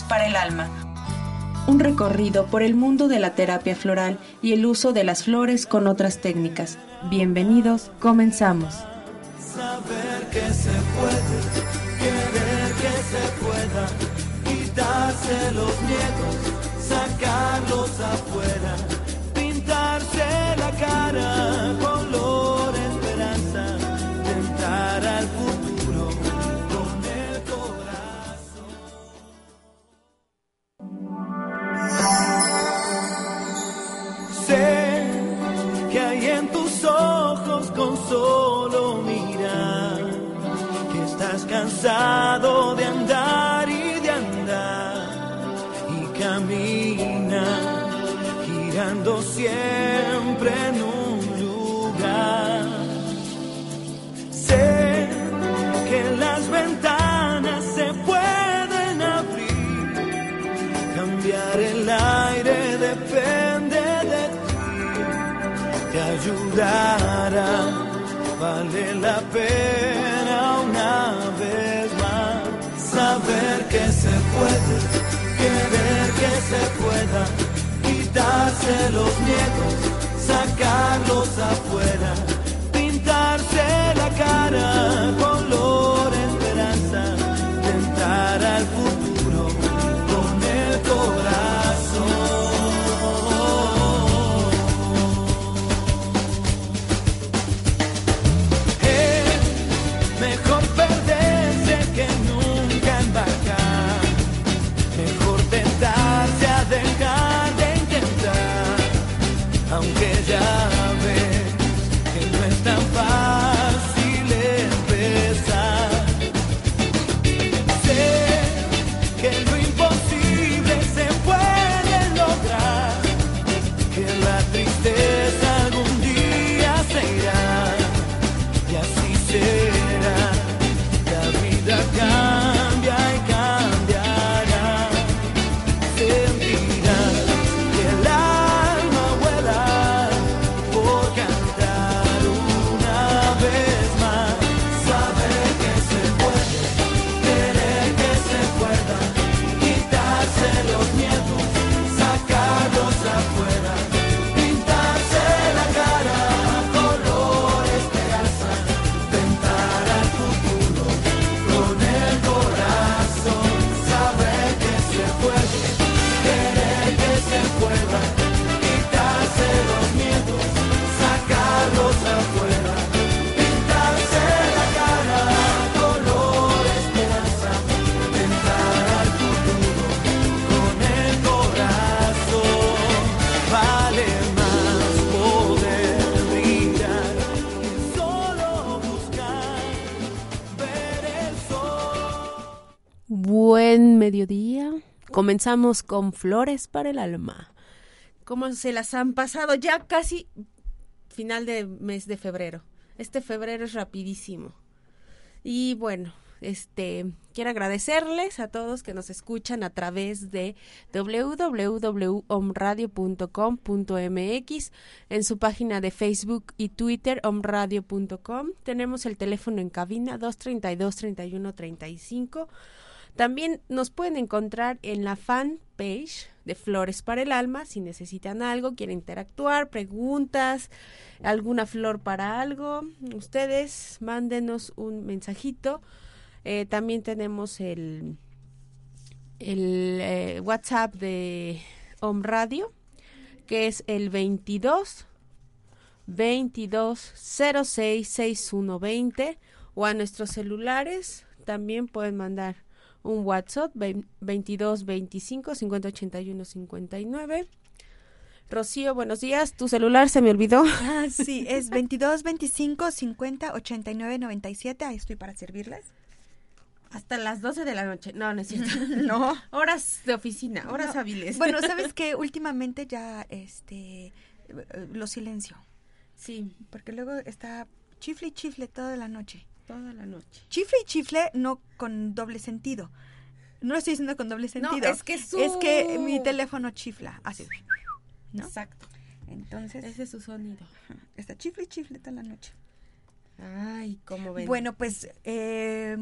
Para el alma. Un recorrido por el mundo de la terapia floral y el uso de las flores con otras técnicas. Bienvenidos, comenzamos. Saber que se puede, querer que se pueda, quitarse los miedos, sacarlos afuera, pintarse la cara, cansado de andar y de andar y camina girando siempre en un lugar. Sé que las ventanas se pueden abrir, cambiar el aire depende de ti te ayudará. Vale la pena quitarse los miedos, sacarlos mediodía. Comenzamos con flores para el alma. ¿Cómo se las han pasado? Ya casi final de mes de febrero. Este febrero es rapidísimo. Y bueno, este quiero agradecerles a todos que nos escuchan a través de www.omradio.com.mx en su página de Facebook y Twitter omradio.com. Tenemos el teléfono en cabina 232 3135 también nos pueden encontrar en la fan page de Flores para el Alma si necesitan algo, quieren interactuar, preguntas, alguna flor para algo. Ustedes mándenos un mensajito. Eh, también tenemos el, eh, WhatsApp de Om Radio, que es el 22 22 06 6120 o a nuestros celulares también pueden mandar un WhatsApp 22 25 50 81 59. Rocío, buenos días. Tu celular se me olvidó. Ah, sí, es 22 25 50 89 97. Ahí estoy para servirles. Hasta las 12 de la noche. No, no es cierto. No. Horas de oficina, horas No. hábiles. Bueno, sabes que últimamente ya este eh, lo silencio, sí, porque luego está chifle y chifle toda la noche. Toda la noche. Chifle y chifle no con doble sentido. No lo estoy diciendo con doble sentido. es que su- Es que mi teléfono chifla, así. ¿No? Exacto. Entonces, Ese es su sonido. está chifle y chifle toda la noche. Ay, cómo ven. Bueno, pues eh,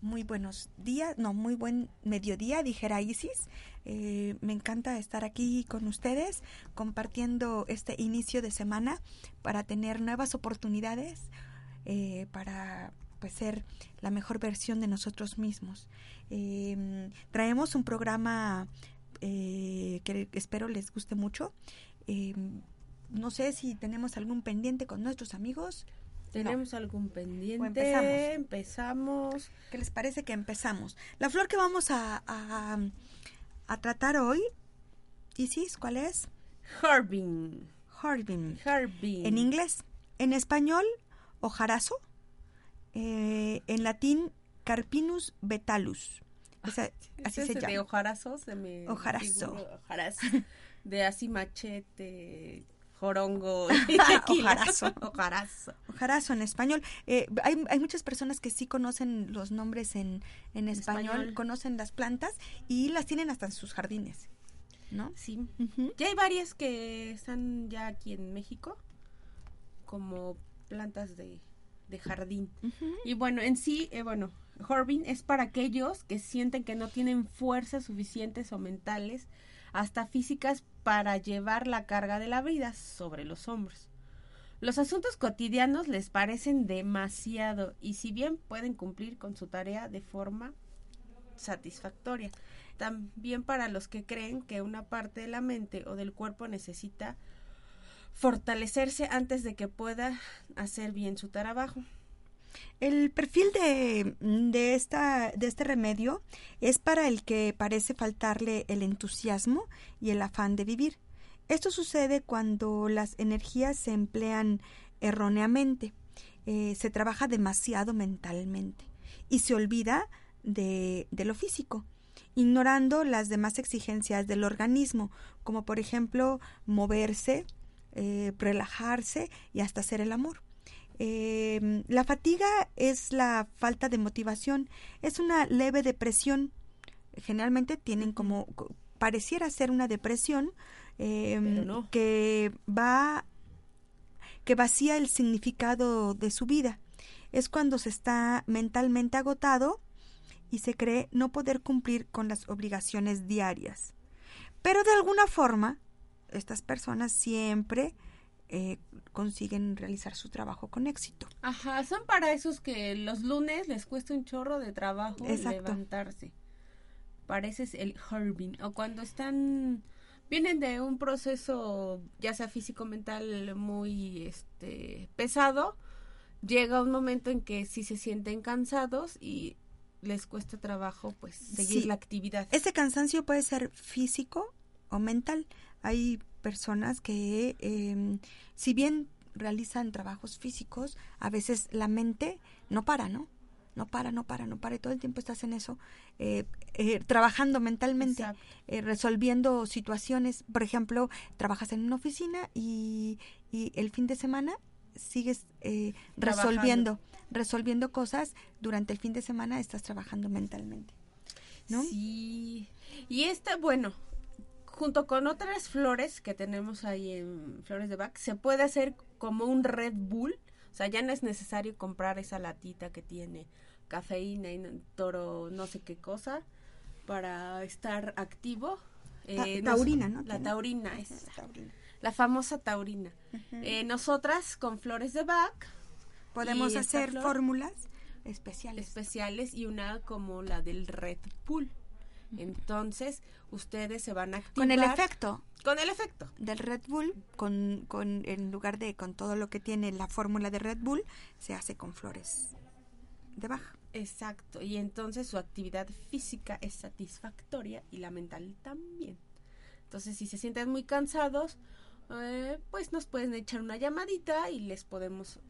muy buenos días, no, muy buen mediodía, dijera Isis. Eh, me encanta estar aquí con ustedes compartiendo este inicio de semana para tener nuevas oportunidades, eh, para pues ser la mejor versión de nosotros mismos. Eh, traemos un programa eh, que espero les guste mucho. Eh, no sé si tenemos algún pendiente con nuestros amigos. ¿Tenemos algún pendiente? O empezamos. Empezamos. ¿Qué les parece que empezamos? La flor que vamos a, a, a tratar hoy, Isis, ¿cuál es? Harbin. Harbin. Harbin. En inglés. En español, ojarazo. Eh, en latín, Carpinus betalus. Esa- así se De llama. ojarazo se me Ojarazo. De así machete, jorongo. Ojarazo. Ojarazo. Ojarazo en español. Eh, hay, hay muchas personas que sí conocen los nombres en, en español, español. conocen las plantas y las tienen hasta en sus jardines. ¿No? Sí. Ya hay varias que están ya aquí en México como plantas de, de jardín. Y bueno, en sí, eh, bueno, Horbin es para aquellos que sienten que no tienen fuerzas suficientes o mentales, hasta físicas, para llevar la carga de la vida sobre los hombros. Los asuntos cotidianos les parecen demasiado y si bien pueden cumplir con su tarea de forma satisfactoria, también para los que creen que una parte de la mente o del cuerpo necesita fortalecerse antes de que pueda hacer bien su trabajo. El perfil de, de, esta, de este remedio es para el que parece faltarle el entusiasmo y el afán de vivir. Esto sucede cuando las energías se emplean erróneamente, eh, se trabaja demasiado mentalmente y se olvida de, de lo físico, ignorando las demás exigencias del organismo, como por ejemplo moverse, eh, relajarse y hasta hacer el amor. Eh, la fatiga es la falta de motivación, es una leve depresión. Generalmente tienen como, co- pareciera ser una depresión eh, no. que va, que vacía el significado de su vida. Es cuando se está mentalmente agotado y se cree no poder cumplir con las obligaciones diarias. Pero de alguna forma, estas personas siempre eh, consiguen realizar su trabajo con éxito. Ajá, son para esos que los lunes les cuesta un chorro de trabajo Exacto. levantarse. Pareces el Herbin. O cuando están, vienen de un proceso, ya sea físico mental muy este pesado, llega un momento en que sí se sienten cansados y les cuesta trabajo pues seguir Sí. la actividad. Ese cansancio puede ser físico o mental. Hay personas que, eh, si bien realizan trabajos físicos, a veces la mente no para, ¿no? No para, no para, no para. Y todo el tiempo estás en eso, eh, eh, trabajando mentalmente, eh, resolviendo situaciones. Por ejemplo, trabajas en una oficina y, y el fin de semana sigues eh, resolviendo, resolviendo cosas. Durante el fin de semana estás trabajando mentalmente. ¿no? Sí. Y esta, bueno, junto con otras flores que tenemos ahí en Flores de Bach, se puede hacer como un Red Bull. O sea, ya no es necesario comprar esa latita que tiene cafeína y toro no sé qué cosa para estar activo. Ta- Eh, nos- taurina, ¿no? La taurina, esa. taurina. La famosa taurina. Eh, nosotras con Flores de Bach Podemos hacer fórmulas especiales. especiales y una como la del Red Bull. Entonces, ustedes se van a activar. con el efecto Con el efecto. del Red Bull, con, con, en lugar de con todo lo que tiene la fórmula de Red Bull, se hace con flores de baja. Exacto. Y entonces su actividad física es satisfactoria y la mental también. Entonces, si se sienten muy cansados eh, pues nos pueden echar una llamadita y les podemos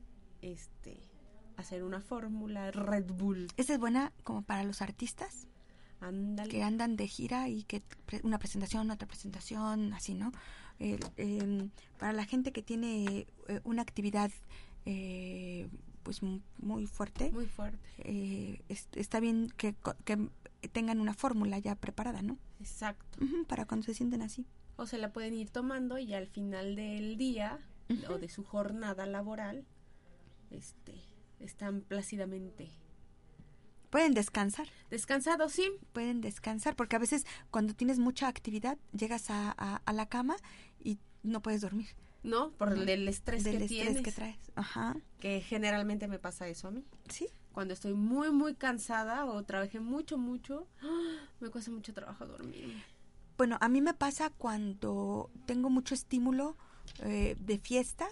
este hacer una fórmula Red Bull. Esa es buena como para los artistas Que andan de gira y que pre- una presentación, otra presentación, así, ¿no? Em, para la gente que tiene eh, una actividad eh, pues muy fuerte, Muy fuerte. eh, es- está bien que, que tengan una fórmula ya preparada, ¿no? Exacto. Para cuando se sienten así. O se la pueden ir tomando y al final del día o de su jornada laboral, este, están plácidamente Pueden descansar, descansados, sí. pueden descansar, porque a veces cuando tienes mucha actividad llegas a, a- a la cama y no puedes dormir ¿No? Por el del estrés del que estrés tienes. que traes. Ajá, que generalmente me pasa eso a mí. sí. Cuando estoy muy, muy cansada o trabajé mucho, mucho, me cuesta mucho trabajo dormir. Bueno, a mí me pasa cuando tengo mucho estímulo eh, de fiesta.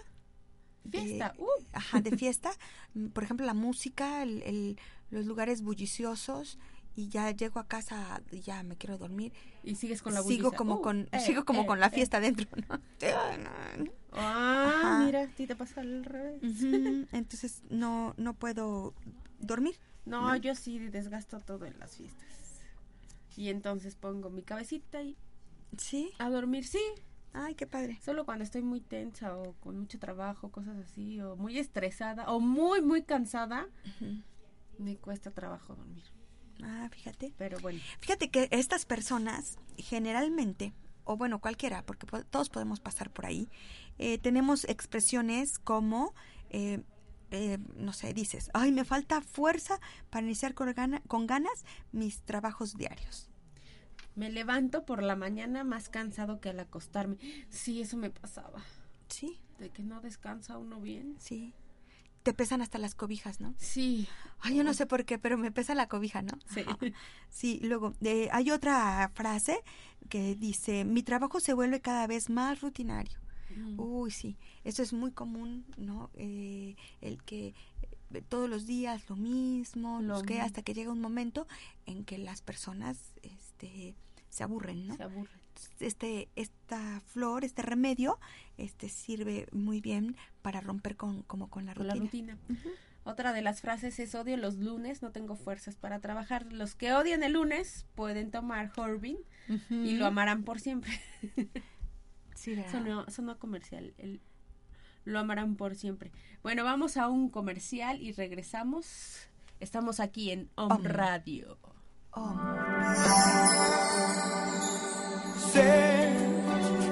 de- Fiesta, uh. Ajá, de fiesta. Mm, Por ejemplo, la música, el- el- los lugares bulliciosos. Y ya llego a casa y ya me quiero dormir. Y sigues con la sigo bulliza. como Uh, con eh, sigo como eh, con la eh. fiesta dentro, ¿no? Ah, Ajá. mira, a ti te pasa al revés. Entonces no no puedo dormir. No, yo sí desgasto todo en las fiestas. Y entonces pongo mi cabecita y Sí. a dormir, sí. Ay, qué padre. Solo cuando estoy muy tensa o con mucho trabajo, cosas así, o muy estresada o muy, muy cansada. Me cuesta trabajo dormir. Ah, fíjate. Pero bueno, Fíjate que estas personas generalmente, o bueno, cualquiera, porque po- todos podemos pasar por ahí, eh, tenemos expresiones como, eh, eh, no sé, dices, ay, me falta fuerza para iniciar con, gana- con ganas mis trabajos diarios. me levanto por la mañana más cansado que al acostarme. Sí, eso me pasaba. Sí, De que no descansa uno bien. sí. Te pesan hasta las cobijas, ¿no? Sí. Ay, yo no sé por qué, pero me pesa la cobija, ¿no? Sí. Ajá. Sí, luego eh, hay otra frase que dice, mi trabajo se vuelve cada vez más rutinario. Mm. Uy, sí, eso es muy común, ¿no? Eh, el que eh, todos los días lo mismo, Lo que hasta que llega un momento en que las personas este, se aburren, ¿no? Se aburre. Este, esta flor, este remedio, este sirve muy bien para romper con, como con la Con la rutina. rutina. Otra de las frases es odio los lunes, no tengo fuerzas para trabajar. Los que odian el lunes pueden tomar Horbin y lo amarán por siempre. Sí, ¿verdad? sonó, sonó comercial. el- lo amarán por siempre. Bueno, vamos a un comercial y regresamos. Estamos aquí en Om Om. Radio. Oh, Sé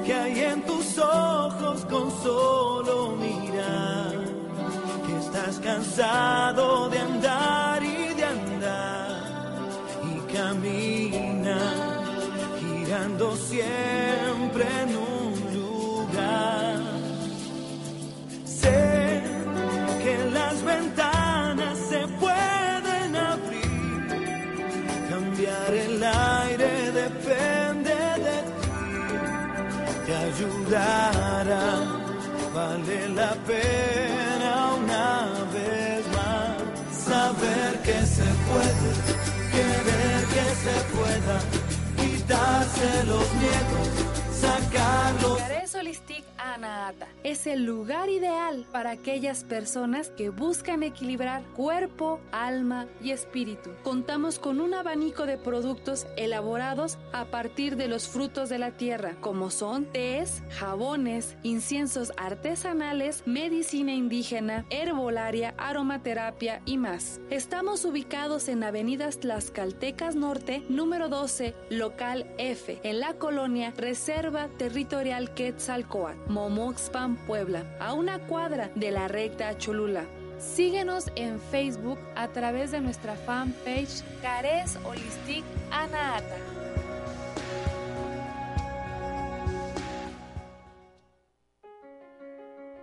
que hay en tus ojos con solo mirar que estás cansado de andar y de andar y caminar girando siempre ayudará, vale la pena una vez más saber que se puede, querer que se pueda, quitarse los miedos, sacarlos. Es el lugar ideal para aquellas personas que buscan equilibrar cuerpo, alma y espíritu. Contamos con un abanico de productos elaborados a partir de los frutos de la tierra, como son tés, jabones, inciensos artesanales, medicina indígena, herbolaria, aromaterapia y más. Estamos ubicados en Avenidas Tlaxcaltecas Norte, número 12, local F, en la colonia Reserva Territorial Quetzalcoatl, Momoxpan, Puebla, a una cuadra de la recta Cholula. Síguenos en Facebook a través de nuestra fanpage Cares Holistic Anahata.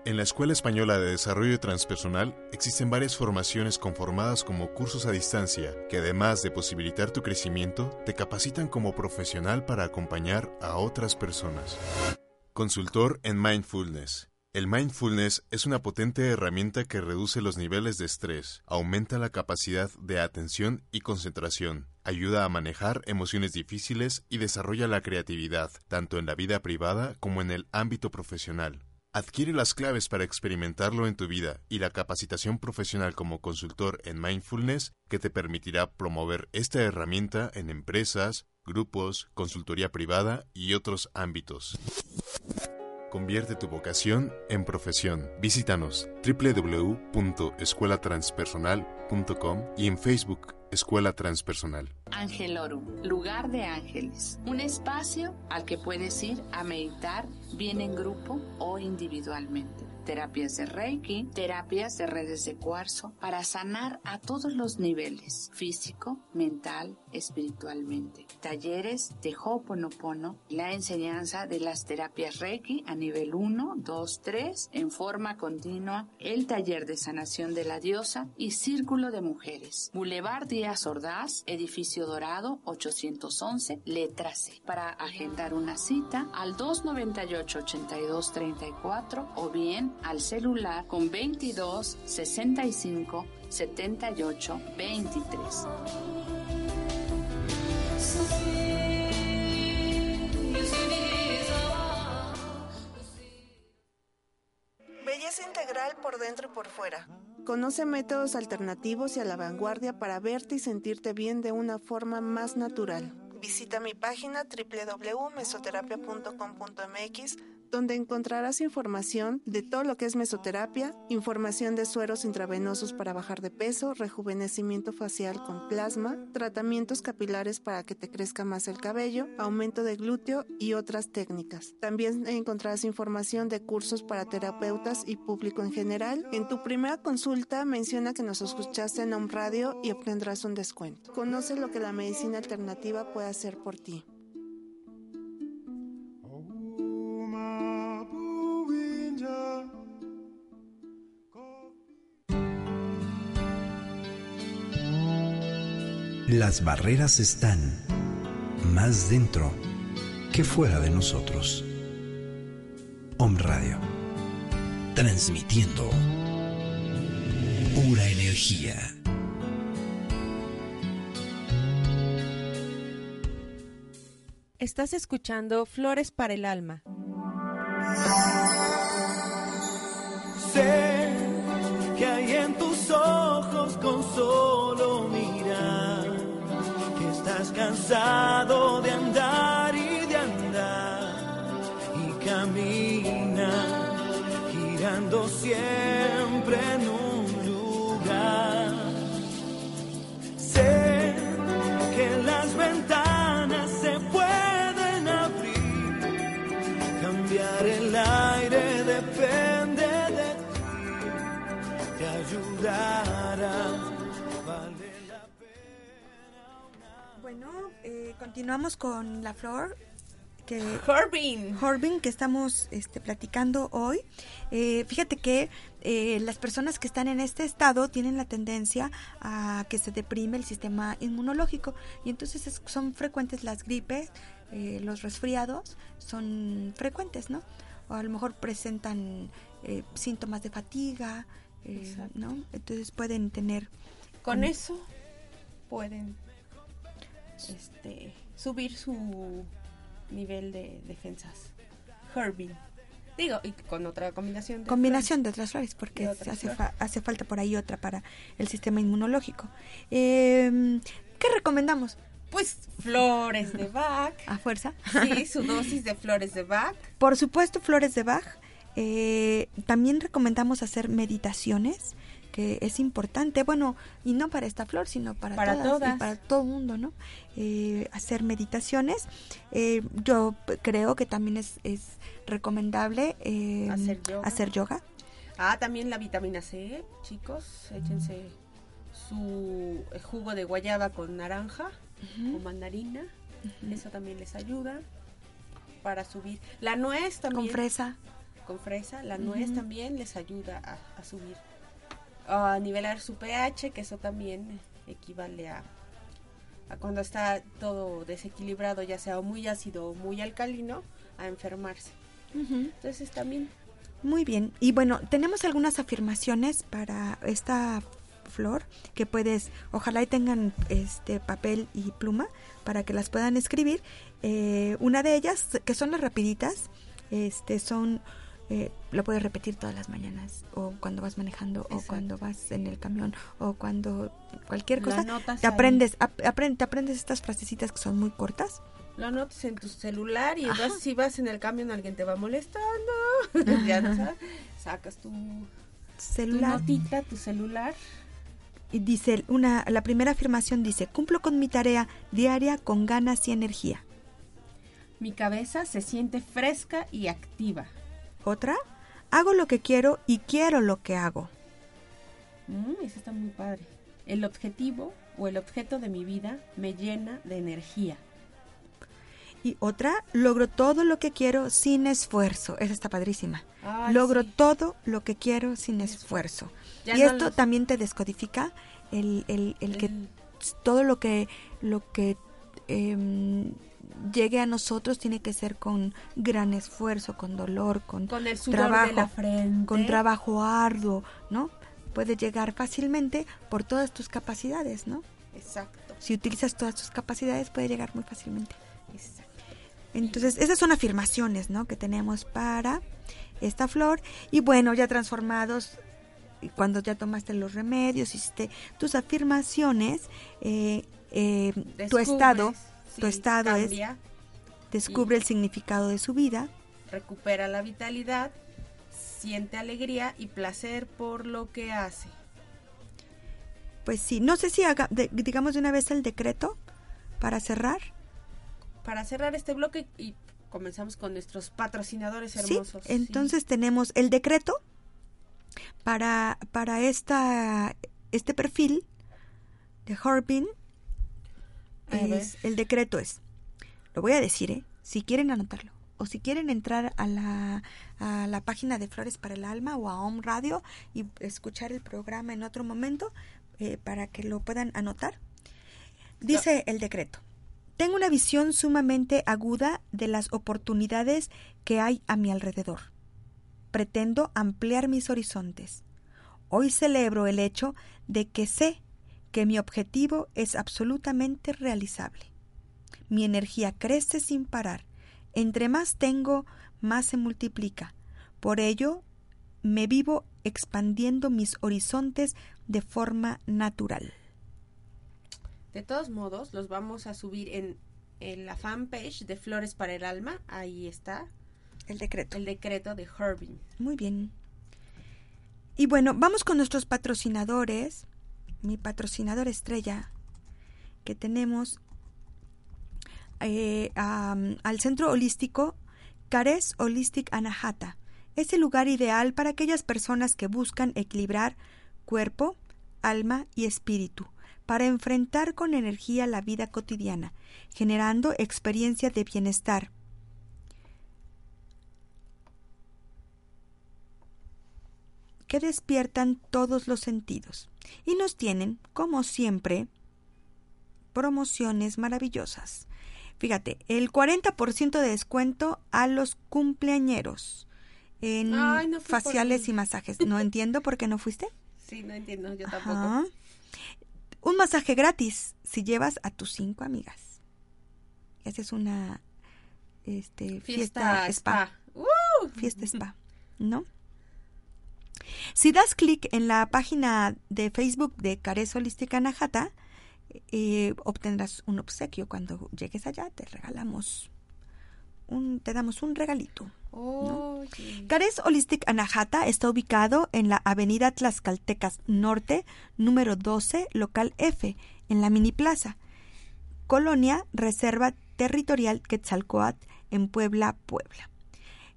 En la Escuela Española de Desarrollo Transpersonal existen varias formaciones conformadas como cursos a distancia que además de posibilitar tu crecimiento, te capacitan como profesional para acompañar a otras personas. Consultor en Mindfulness. El mindfulness es una potente herramienta que reduce los niveles de estrés, aumenta la capacidad de atención y concentración, ayuda a manejar emociones difíciles y desarrolla la creatividad, tanto en la vida privada como en el ámbito profesional. Adquiere las claves para experimentarlo en tu vida y la capacitación profesional como consultor en mindfulness que te permitirá promover esta herramienta en empresas, grupos, consultoría privada y otros ámbitos. Convierte tu vocación en profesión. Visítanos www.escuelatranspersonal.com y en Facebook Escuela Transpersonal. Angelorum, lugar de ángeles. Un espacio al que puedes ir a meditar bien en grupo o individualmente terapias de Reiki, terapias de redes de cuarzo, para sanar a todos los niveles, físico, mental, espiritualmente. Talleres de Ho'oponopono, la enseñanza de las terapias Reiki a nivel 1, 2, 3, en forma continua, el taller de sanación de la diosa y Círculo de Mujeres. Boulevard Díaz Ordaz, edificio dorado, 811, letra C. Para agendar una cita al 298 82 34 o bien al celular con 22 65 78 23. Belleza integral por dentro y por fuera. Conoce métodos alternativos y a la vanguardia para verte y sentirte bien de una forma más natural. Visita mi página www.mesoterapia.com.mx donde encontrarás información de todo lo que es mesoterapia, información de sueros intravenosos para bajar de peso, rejuvenecimiento facial con plasma, tratamientos capilares para que te crezca más el cabello, aumento de glúteo y otras técnicas. También encontrarás información de cursos para terapeutas y público en general. En tu primera consulta menciona que nos escuchaste en Home Radio y obtendrás un descuento. Conoce lo que la medicina alternativa puede hacer por ti. Las barreras están más dentro que fuera de nosotros. Om Radio, transmitiendo pura energía. Estás escuchando Flores para el Alma. Sé cansado de andar y de andar y camina girando siempre en un lugar. Sé que las ventanas se pueden abrir, cambiar el aire depende de ti, te ayudará. Continuamos con la flor que Corbin. Corbin que estamos este, platicando hoy. Eh, fíjate que eh, las personas que están en este estado tienen la tendencia a que se deprime el sistema inmunológico y entonces es- son frecuentes las gripes, eh, los resfriados son frecuentes, ¿no? O a lo mejor presentan eh, síntomas de fatiga, eh. ¿no? Entonces pueden tener Con eso pueden este, subir su nivel de defensas. Herbin. Digo, y con otra combinación. de combinación de otras flores porque otras hace, flores. fa- hace falta por ahí otra para el sistema inmunológico. Eh, ¿Qué recomendamos? flores. Pues flores de Bach. A fuerza. Sí, su dosis de flores de Bach. Por supuesto, flores de Bach. Eh, también recomendamos hacer meditaciones, que es importante, bueno, y no para esta flor, sino para, Para todas, todas. y para todo el mundo, ¿no? Eh, hacer meditaciones. Eh, yo creo que también es, es recomendable eh, Hacer yoga. hacer yoga. Ah, también la vitamina C, chicos. Échense su eh, jugo de guayaba con naranja o mandarina. Eso también les ayuda para subir. La nuez también. Con fresa. con fresa. La nuez también les ayuda a, a subir, a nivelar su pH, que eso también equivale a, a cuando está todo desequilibrado, ya sea muy ácido o muy alcalino, a enfermarse. Entonces también Muy bien. Y bueno, tenemos algunas afirmaciones para esta flor que puedes, ojalá y tengan este papel y pluma para que las puedan escribir. Eh, una de ellas, que son las rapiditas, este, son eh, lo puedes repetir todas las mañanas o cuando vas manejando o cuando vas en el camión o cuando cualquier cosa te aprendes te aprendes estas frasecitas que son muy cortas. Lo anotas en tu celular y vas, si vas en el camión alguien te va molestando. Ya sacas tu celular. tu notita tu celular. Y dice una la primera afirmación dice cumplo con mi tarea diaria con ganas y energía mi cabeza se siente fresca y activa otra, hago lo que quiero y quiero lo que hago. Mm, eso está muy padre. El objetivo o el objeto de mi vida me llena de energía. Y otra, logro todo lo que quiero sin esfuerzo. Esa está padrísima. logro todo lo que quiero sin esfuerzo. y esto también te descodifica el, el, que todo lo que, lo que em, llegue a nosotros tiene que ser con gran esfuerzo, con dolor, con, con el trabajo, de la frente. con trabajo arduo, ¿no? Puede llegar fácilmente por todas tus capacidades, ¿no? Exacto. Si utilizas todas tus capacidades puede llegar muy fácilmente. Exacto. Entonces, esas son afirmaciones, ¿no? Que tenemos para esta flor y bueno, ya transformados cuando ya tomaste los remedios, hiciste tus afirmaciones, eh, eh, tu estado tu estado es descubre el significado de su vida, recupera la vitalidad, siente alegría y placer por lo que hace. Pues sí, no sé si haga, digamos de una vez el decreto para cerrar. Para cerrar este bloque y comenzamos con nuestros patrocinadores hermosos. Sí, entonces tenemos el decreto para, para esta, este perfil de Harbin el decreto es, lo voy a decir, ¿eh? si quieren anotarlo, o si quieren entrar a la, a la página de Flores para el Alma o a Home Radio y escuchar el programa en otro momento eh, para que lo puedan anotar. Dice el decreto, tengo una visión sumamente aguda de las oportunidades que hay a mi alrededor. Pretendo ampliar mis horizontes. Hoy celebro el hecho de que sé que mi objetivo es absolutamente realizable. Mi energía crece sin parar. Entre más tengo, más se multiplica. Por ello, me vivo expandiendo mis horizontes de forma natural. De todos modos, los vamos a subir en, en la fanpage de Flores para el Alma. Ahí está. El decreto. El decreto de Herbin. Muy bien. Y bueno, vamos con nuestros patrocinadores mi patrocinador estrella que tenemos eh, al centro holístico Cares Holistic Anahata. Es el lugar ideal para aquellas personas que buscan equilibrar cuerpo, alma y espíritu para enfrentar con energía la vida cotidiana, generando experiencia de bienestar, que despiertan todos los sentidos y nos tienen, como siempre, promociones maravillosas. Fíjate, el 40% de descuento a los cumpleañeros en faciales y masajes. No entiendo por qué no fuiste. Sí, no entiendo, yo tampoco. Un masaje gratis si llevas a tus cinco amigas. Esa es una este, fiesta, spa. ¡Uh! Fiesta spa, ¿no? Si das clic en la página de Facebook de Cares Holística Najata, eh, obtendrás un obsequio. Cuando llegues allá, te regalamos un, te damos un regalito. Cares Holistic Anahata está ubicado en la avenida Tlaxcaltecas Norte, número 12, local F, en la mini plaza. Colonia Reserva Territorial Quetzalcoatl, en Puebla, Puebla.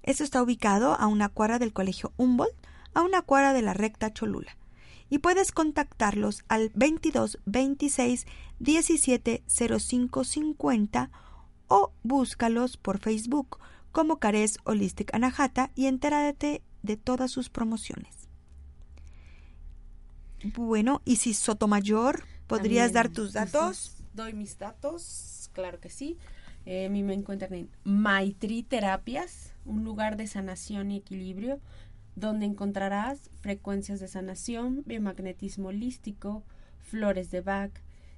Esto está ubicado a una cuadra del Colegio Humboldt, a una cuadra de la recta Cholula. Y puedes contactarlos al 22 26 17 05 50 o búscalos por Facebook como Cares Holistic Anahata y entérate de todas sus promociones. Bueno, y si Sotomayor, ¿podrías dar tus datos? Doy mis datos, claro que sí. Eh, a mí me encuentran en Maitri Terapias, un lugar de sanación y equilibrio donde encontrarás frecuencias de sanación, biomagnetismo holístico, flores de Bach.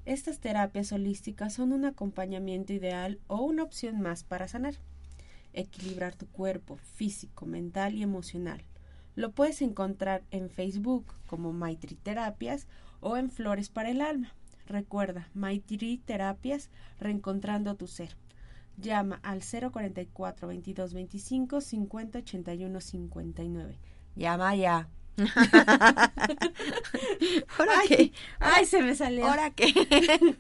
Estas terapias holísticas son un acompañamiento ideal o una opción más para sanar, equilibrar tu cuerpo físico, mental y emocional. Lo puedes encontrar en Facebook como Maitri Terapias o en Flores para el Alma. Recuerda, Maitri Terapias, reencontrando tu ser. Llama al 044 22 25 50 81 59. Llama ya. ¿Ahora ay, qué? Ay, se me salió. ¿Ahora qué?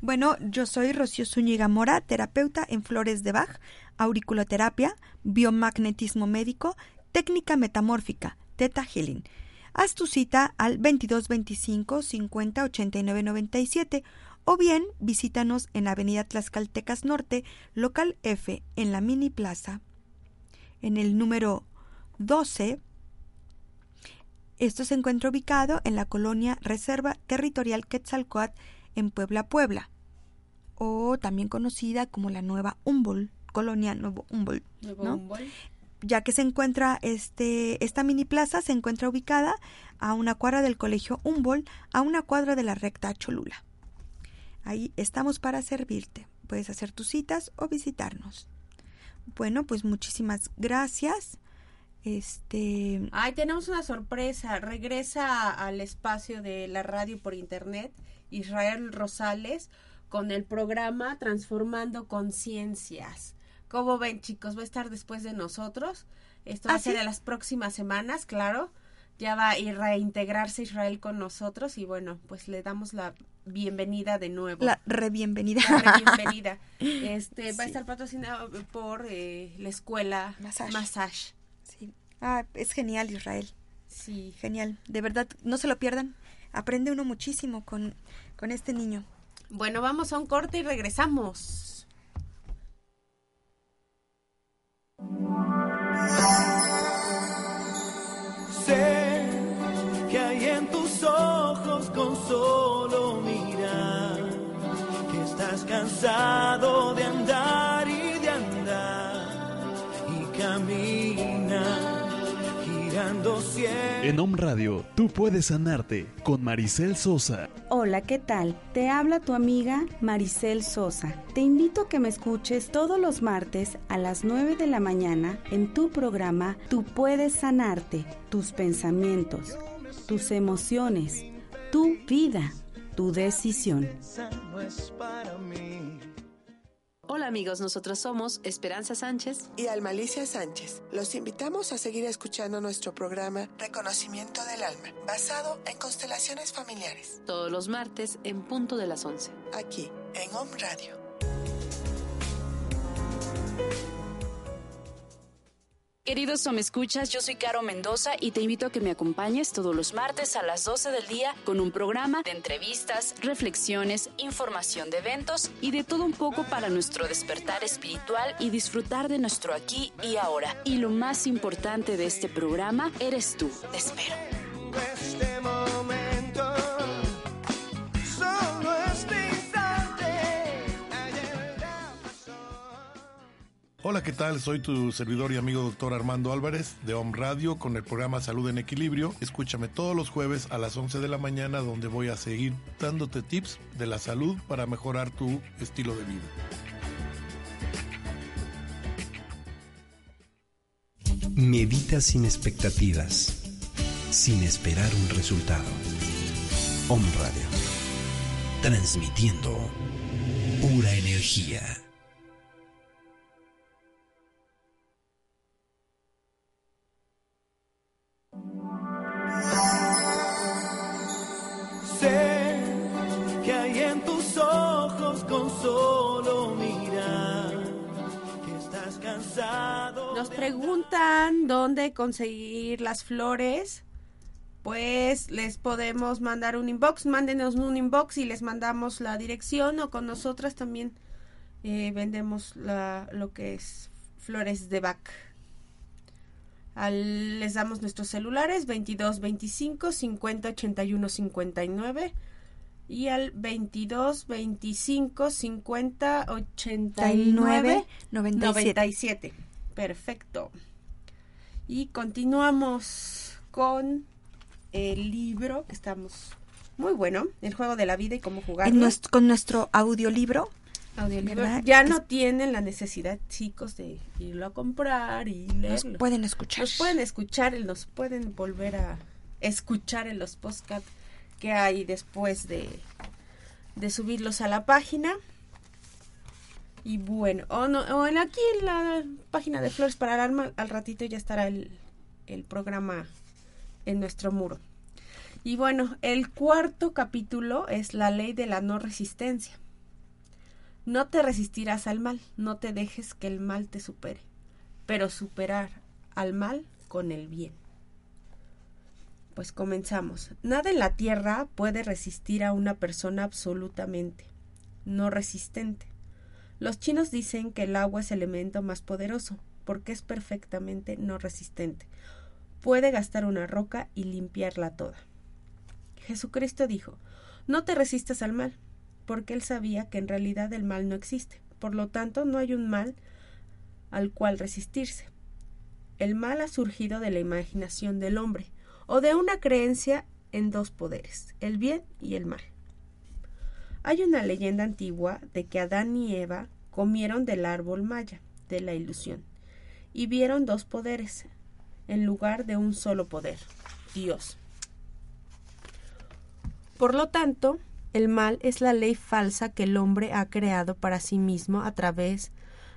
bueno, yo soy Rocío Zúñiga Mora, terapeuta en Flores de Bach, auriculoterapia, biomagnetismo médico, técnica metamórfica, Theta Healing. Haz tu cita al 2225 50 89 97 o bien visítanos en Avenida Tlaxcaltecas Norte, local F, en la Mini Plaza, en el número 12. Esto se encuentra ubicado en la colonia Reserva Territorial Quetzalcoatl en Puebla, Puebla, o también conocida como la Nueva Humboldt, colonia Nuevo Humboldt. Humboldt. ya que se encuentra este esta mini plaza se encuentra ubicada a una cuadra del colegio Humboldt, a una cuadra de la recta Cholula. Ahí estamos para servirte. Puedes hacer tus citas o visitarnos. Bueno, pues muchísimas gracias. Este, Ay, tenemos una sorpresa. Regresa al espacio de la radio por internet Israel Rosales con el programa Transformando Conciencias. ¿Cómo ven, chicos? Va a estar después de nosotros. Esto va ¿Ah, a ser sí? en las próximas semanas, claro. Ya va a reintegrarse Israel con nosotros y bueno, pues le damos la bienvenida de nuevo. la re bienvenida. La bienvenida. Este va a estar patrocinado por eh, la escuela Massage. Massage. Sí. Ah, es genial, Israel. Sí. Genial. De verdad, no se lo pierdan. Aprende uno muchísimo con, con este niño. Bueno, vamos a un corte y regresamos. Cansado de andar y de andar y camina girando siempre. En Home Radio, tú puedes sanarte con Maricel Sosa. Hola, ¿qué tal? Te habla tu amiga Maricel Sosa. Te invito a que me escuches todos los martes a las 9 de la mañana en tu programa Tú puedes sanarte, tus pensamientos, tus emociones, tu vida, tu decisión. Hola amigos, nosotros somos Esperanza Sánchez. y Almalicia Sánchez. Los invitamos a seguir escuchando nuestro programa Reconocimiento del Alma, basado en constelaciones familiares, Todos los martes en punto de las 11. aquí en Home Radio. Queridos Escuchas, yo soy Caro Mendoza y te invito a que me acompañes todos los martes a las 12 del día con un programa de entrevistas, reflexiones, información de eventos y de todo un poco para nuestro despertar espiritual y disfrutar de nuestro aquí y ahora. Y lo más importante de este programa eres tú. Te espero. Hola, ¿qué tal? Soy tu servidor y amigo doctor Armando Álvarez de Home Radio con el programa Salud en Equilibrio. Escúchame todos los jueves a las 11 de la mañana donde voy a seguir dándote tips de la salud para mejorar tu estilo de vida. Medita sin expectativas, sin esperar un resultado. Om Radio, transmitiendo pura energía. Nos preguntan dónde conseguir las flores. Pues les podemos mandar un inbox, mándenos un inbox y les mandamos la dirección o con nosotras también eh, vendemos la, lo que es flores de Bach. Al- les damos nuestros celulares 22 25 50 81 59 y al 22 25 50 89 97. 97. Perfecto. Y continuamos con el libro que estamos muy bueno, El juego de la vida y cómo nuestro- con nuestro audiolibro. Audiolibro. ¿verdad? Ya no tienen la necesidad, chicos, de irlo a comprar y leerlo. pueden escuchar. Nos pueden escuchar, y nos pueden volver a escuchar en los podcasts que hay después de, de subirlos a la página. Y bueno, o, no, o en aquí en la página de Flores para el Alma, al ratito ya estará el, el programa en nuestro muro. Y bueno, el cuarto capítulo es la ley de la no resistencia. No te resistirás al mal, no te dejes que el mal te supere, pero superar al mal con el bien. Pues comenzamos. Nada en la tierra puede resistir a una persona absolutamente no resistente. Los chinos dicen que el agua es el elemento más poderoso, porque es perfectamente no resistente. Puede gastar una roca y limpiarla toda. Jesucristo dijo, no te resistas al mal, porque él sabía que en realidad el mal no existe. Por lo tanto, no hay un mal al cual resistirse. El mal ha surgido de la imaginación del hombre, o de una creencia en dos poderes, el bien y el mal. Hay una leyenda antigua de que Adán y Eva comieron del árbol maya, de la ilusión, y vieron dos poderes en lugar de un solo poder, Dios. Por lo tanto, el mal es la ley falsa que el hombre ha creado para sí mismo a través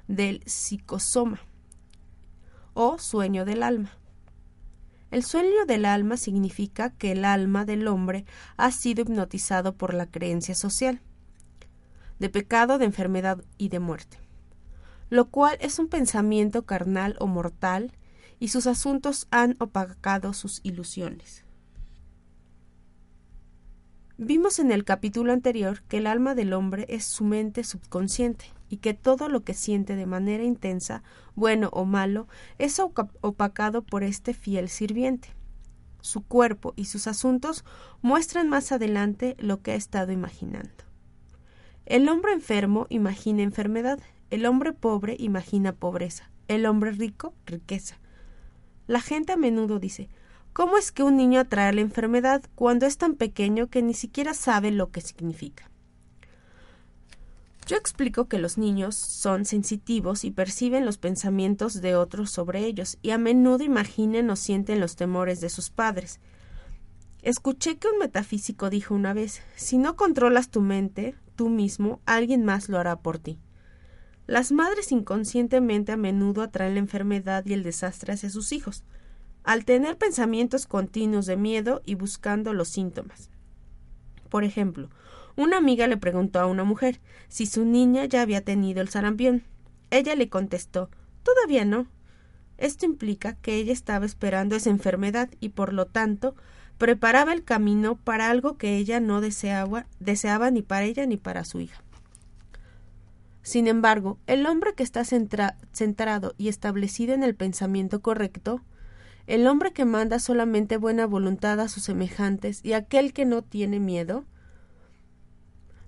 del psicosoma o sueño del alma. El sueño del alma significa que el alma del hombre ha sido hipnotizado por la creencia social de pecado, de enfermedad y de muerte, lo cual es un pensamiento carnal o mortal y sus asuntos han opacado sus ilusiones. Vimos en el capítulo anterior que el alma del hombre es su mente subconsciente y que todo lo que siente de manera intensa, bueno o malo, es opacado por este fiel sirviente. Su cuerpo y sus asuntos muestran más adelante lo que ha estado imaginando. El hombre enfermo imagina enfermedad, el hombre pobre imagina pobreza, el hombre rico riqueza. La gente a menudo dice ¿Cómo es que un niño atrae la enfermedad cuando es tan pequeño que ni siquiera sabe lo que significa? Yo explico que los niños son sensitivos y perciben los pensamientos de otros sobre ellos y a menudo imaginan o sienten los temores de sus padres. Escuché que un metafísico dijo una vez si no controlas tu mente, tú mismo, alguien más lo hará por ti. Las madres inconscientemente a menudo atraen la enfermedad y el desastre hacia sus hijos al tener pensamientos continuos de miedo y buscando los síntomas. Por ejemplo, una amiga le preguntó a una mujer si su niña ya había tenido el sarampión. Ella le contestó Todavía no. Esto implica que ella estaba esperando esa enfermedad y por lo tanto preparaba el camino para algo que ella no deseaba, deseaba ni para ella ni para su hija. Sin embargo, el hombre que está centra- centrado y establecido en el pensamiento correcto el hombre que manda solamente buena voluntad a sus semejantes y aquel que no tiene miedo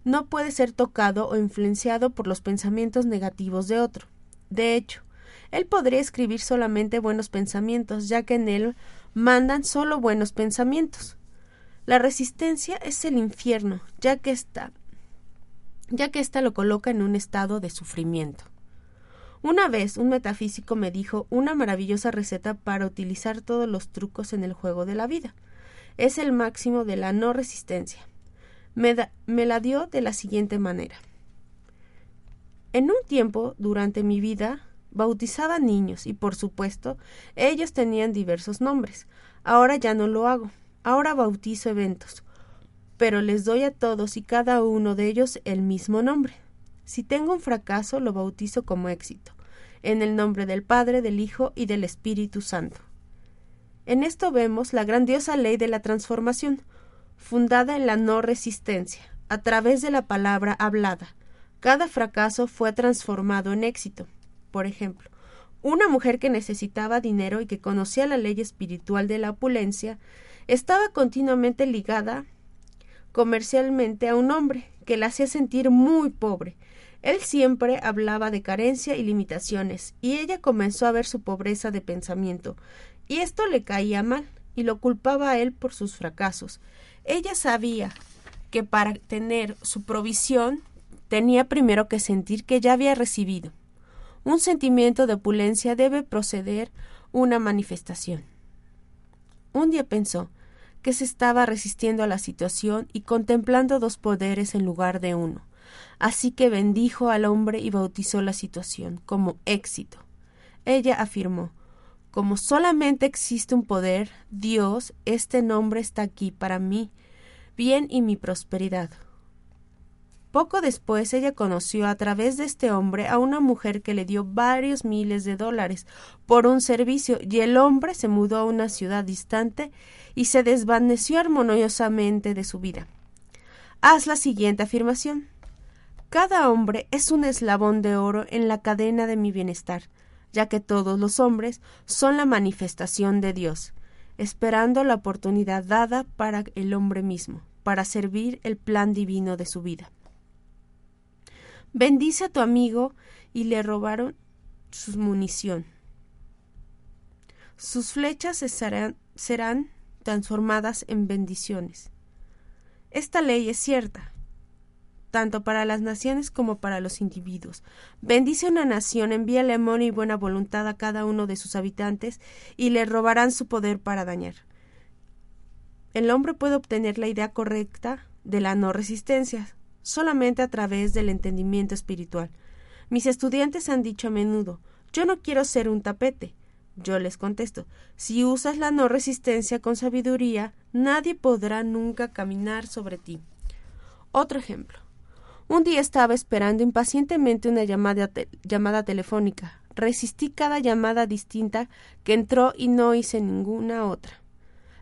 no puede ser tocado o influenciado por los pensamientos negativos de otro. De hecho, él podría escribir solamente buenos pensamientos, ya que en él mandan solo buenos pensamientos. La resistencia es el infierno, ya que está ya que ésta lo coloca en un estado de sufrimiento. Una vez un metafísico me dijo una maravillosa receta para utilizar todos los trucos en el juego de la vida. Es el máximo de la no resistencia. Me, la dio de la siguiente manera. En un tiempo, durante mi vida, bautizaba niños y, por supuesto, ellos tenían diversos nombres. Ahora ya no lo hago. Ahora bautizo eventos. Pero les doy a todos y cada uno de ellos el mismo nombre. Si tengo un fracaso, lo bautizo como éxito, en el nombre del Padre, del Hijo y del Espíritu Santo. En esto vemos la grandiosa ley de la transformación, fundada en la no resistencia, a través de la palabra hablada. Cada fracaso fue transformado en éxito. Por ejemplo, una mujer que necesitaba dinero y que conocía la ley espiritual de la opulencia, estaba continuamente ligada comercialmente a un hombre que la hacía sentir muy pobre. Él siempre hablaba de carencia y limitaciones, y ella comenzó a ver su pobreza de pensamiento Y esto le caía mal y lo culpaba a él por sus fracasos. Ella sabía que para tener su provisión tenía primero que sentir que ya había recibido. Un sentimiento de opulencia debe proceder una manifestación. Un día pensó que se estaba resistiendo a la situación y contemplando dos poderes en lugar de uno. Así que bendijo al hombre y bautizó la situación como éxito. Ella afirmó como solamente existe un poder, Dios, este nombre está aquí para mí, bien y mi prosperidad. Poco después ella conoció a través de este hombre a una mujer que le dio varios miles de dólares por un servicio y el hombre se mudó a una ciudad distante y se desvaneció armoniosamente de su vida. Haz la siguiente afirmación. Cada hombre es un eslabón de oro en la cadena de mi bienestar ya que todos los hombres son la manifestación de Dios, esperando la oportunidad dada para el hombre mismo, para servir el plan divino de su vida. Bendice a tu amigo y le robaron su munición. Sus flechas serán, serán transformadas en bendiciones. Esta ley es cierta, tanto para las naciones como para los individuos. Bendice una nación, envíale amor y buena voluntad a cada uno de sus habitantes y le robarán su poder para dañar. El hombre puede obtener la idea correcta de la no resistencia solamente a través del entendimiento espiritual. Mis estudiantes han dicho a menudo yo no quiero ser un tapete. Yo les contesto si usas la no resistencia con sabiduría, nadie podrá nunca caminar sobre ti. Otro ejemplo. Un día estaba esperando impacientemente una llamada, telefónica. Resistí cada llamada distinta que entró y no hice ninguna otra,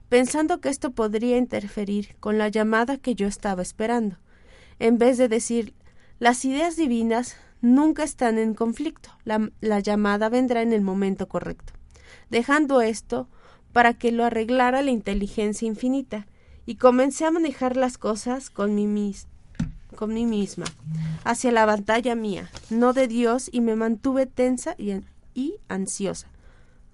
pensando que esto podría interferir con la llamada que yo estaba esperando. En vez de decir las ideas divinas nunca están en conflicto, la, la llamada vendrá en el momento correcto, dejando esto para que lo arreglara la inteligencia infinita, y comencé a manejar las cosas con mi, mis, con mí misma, hacia la batalla mía, no de Dios, y me mantuve tensa y, y ansiosa.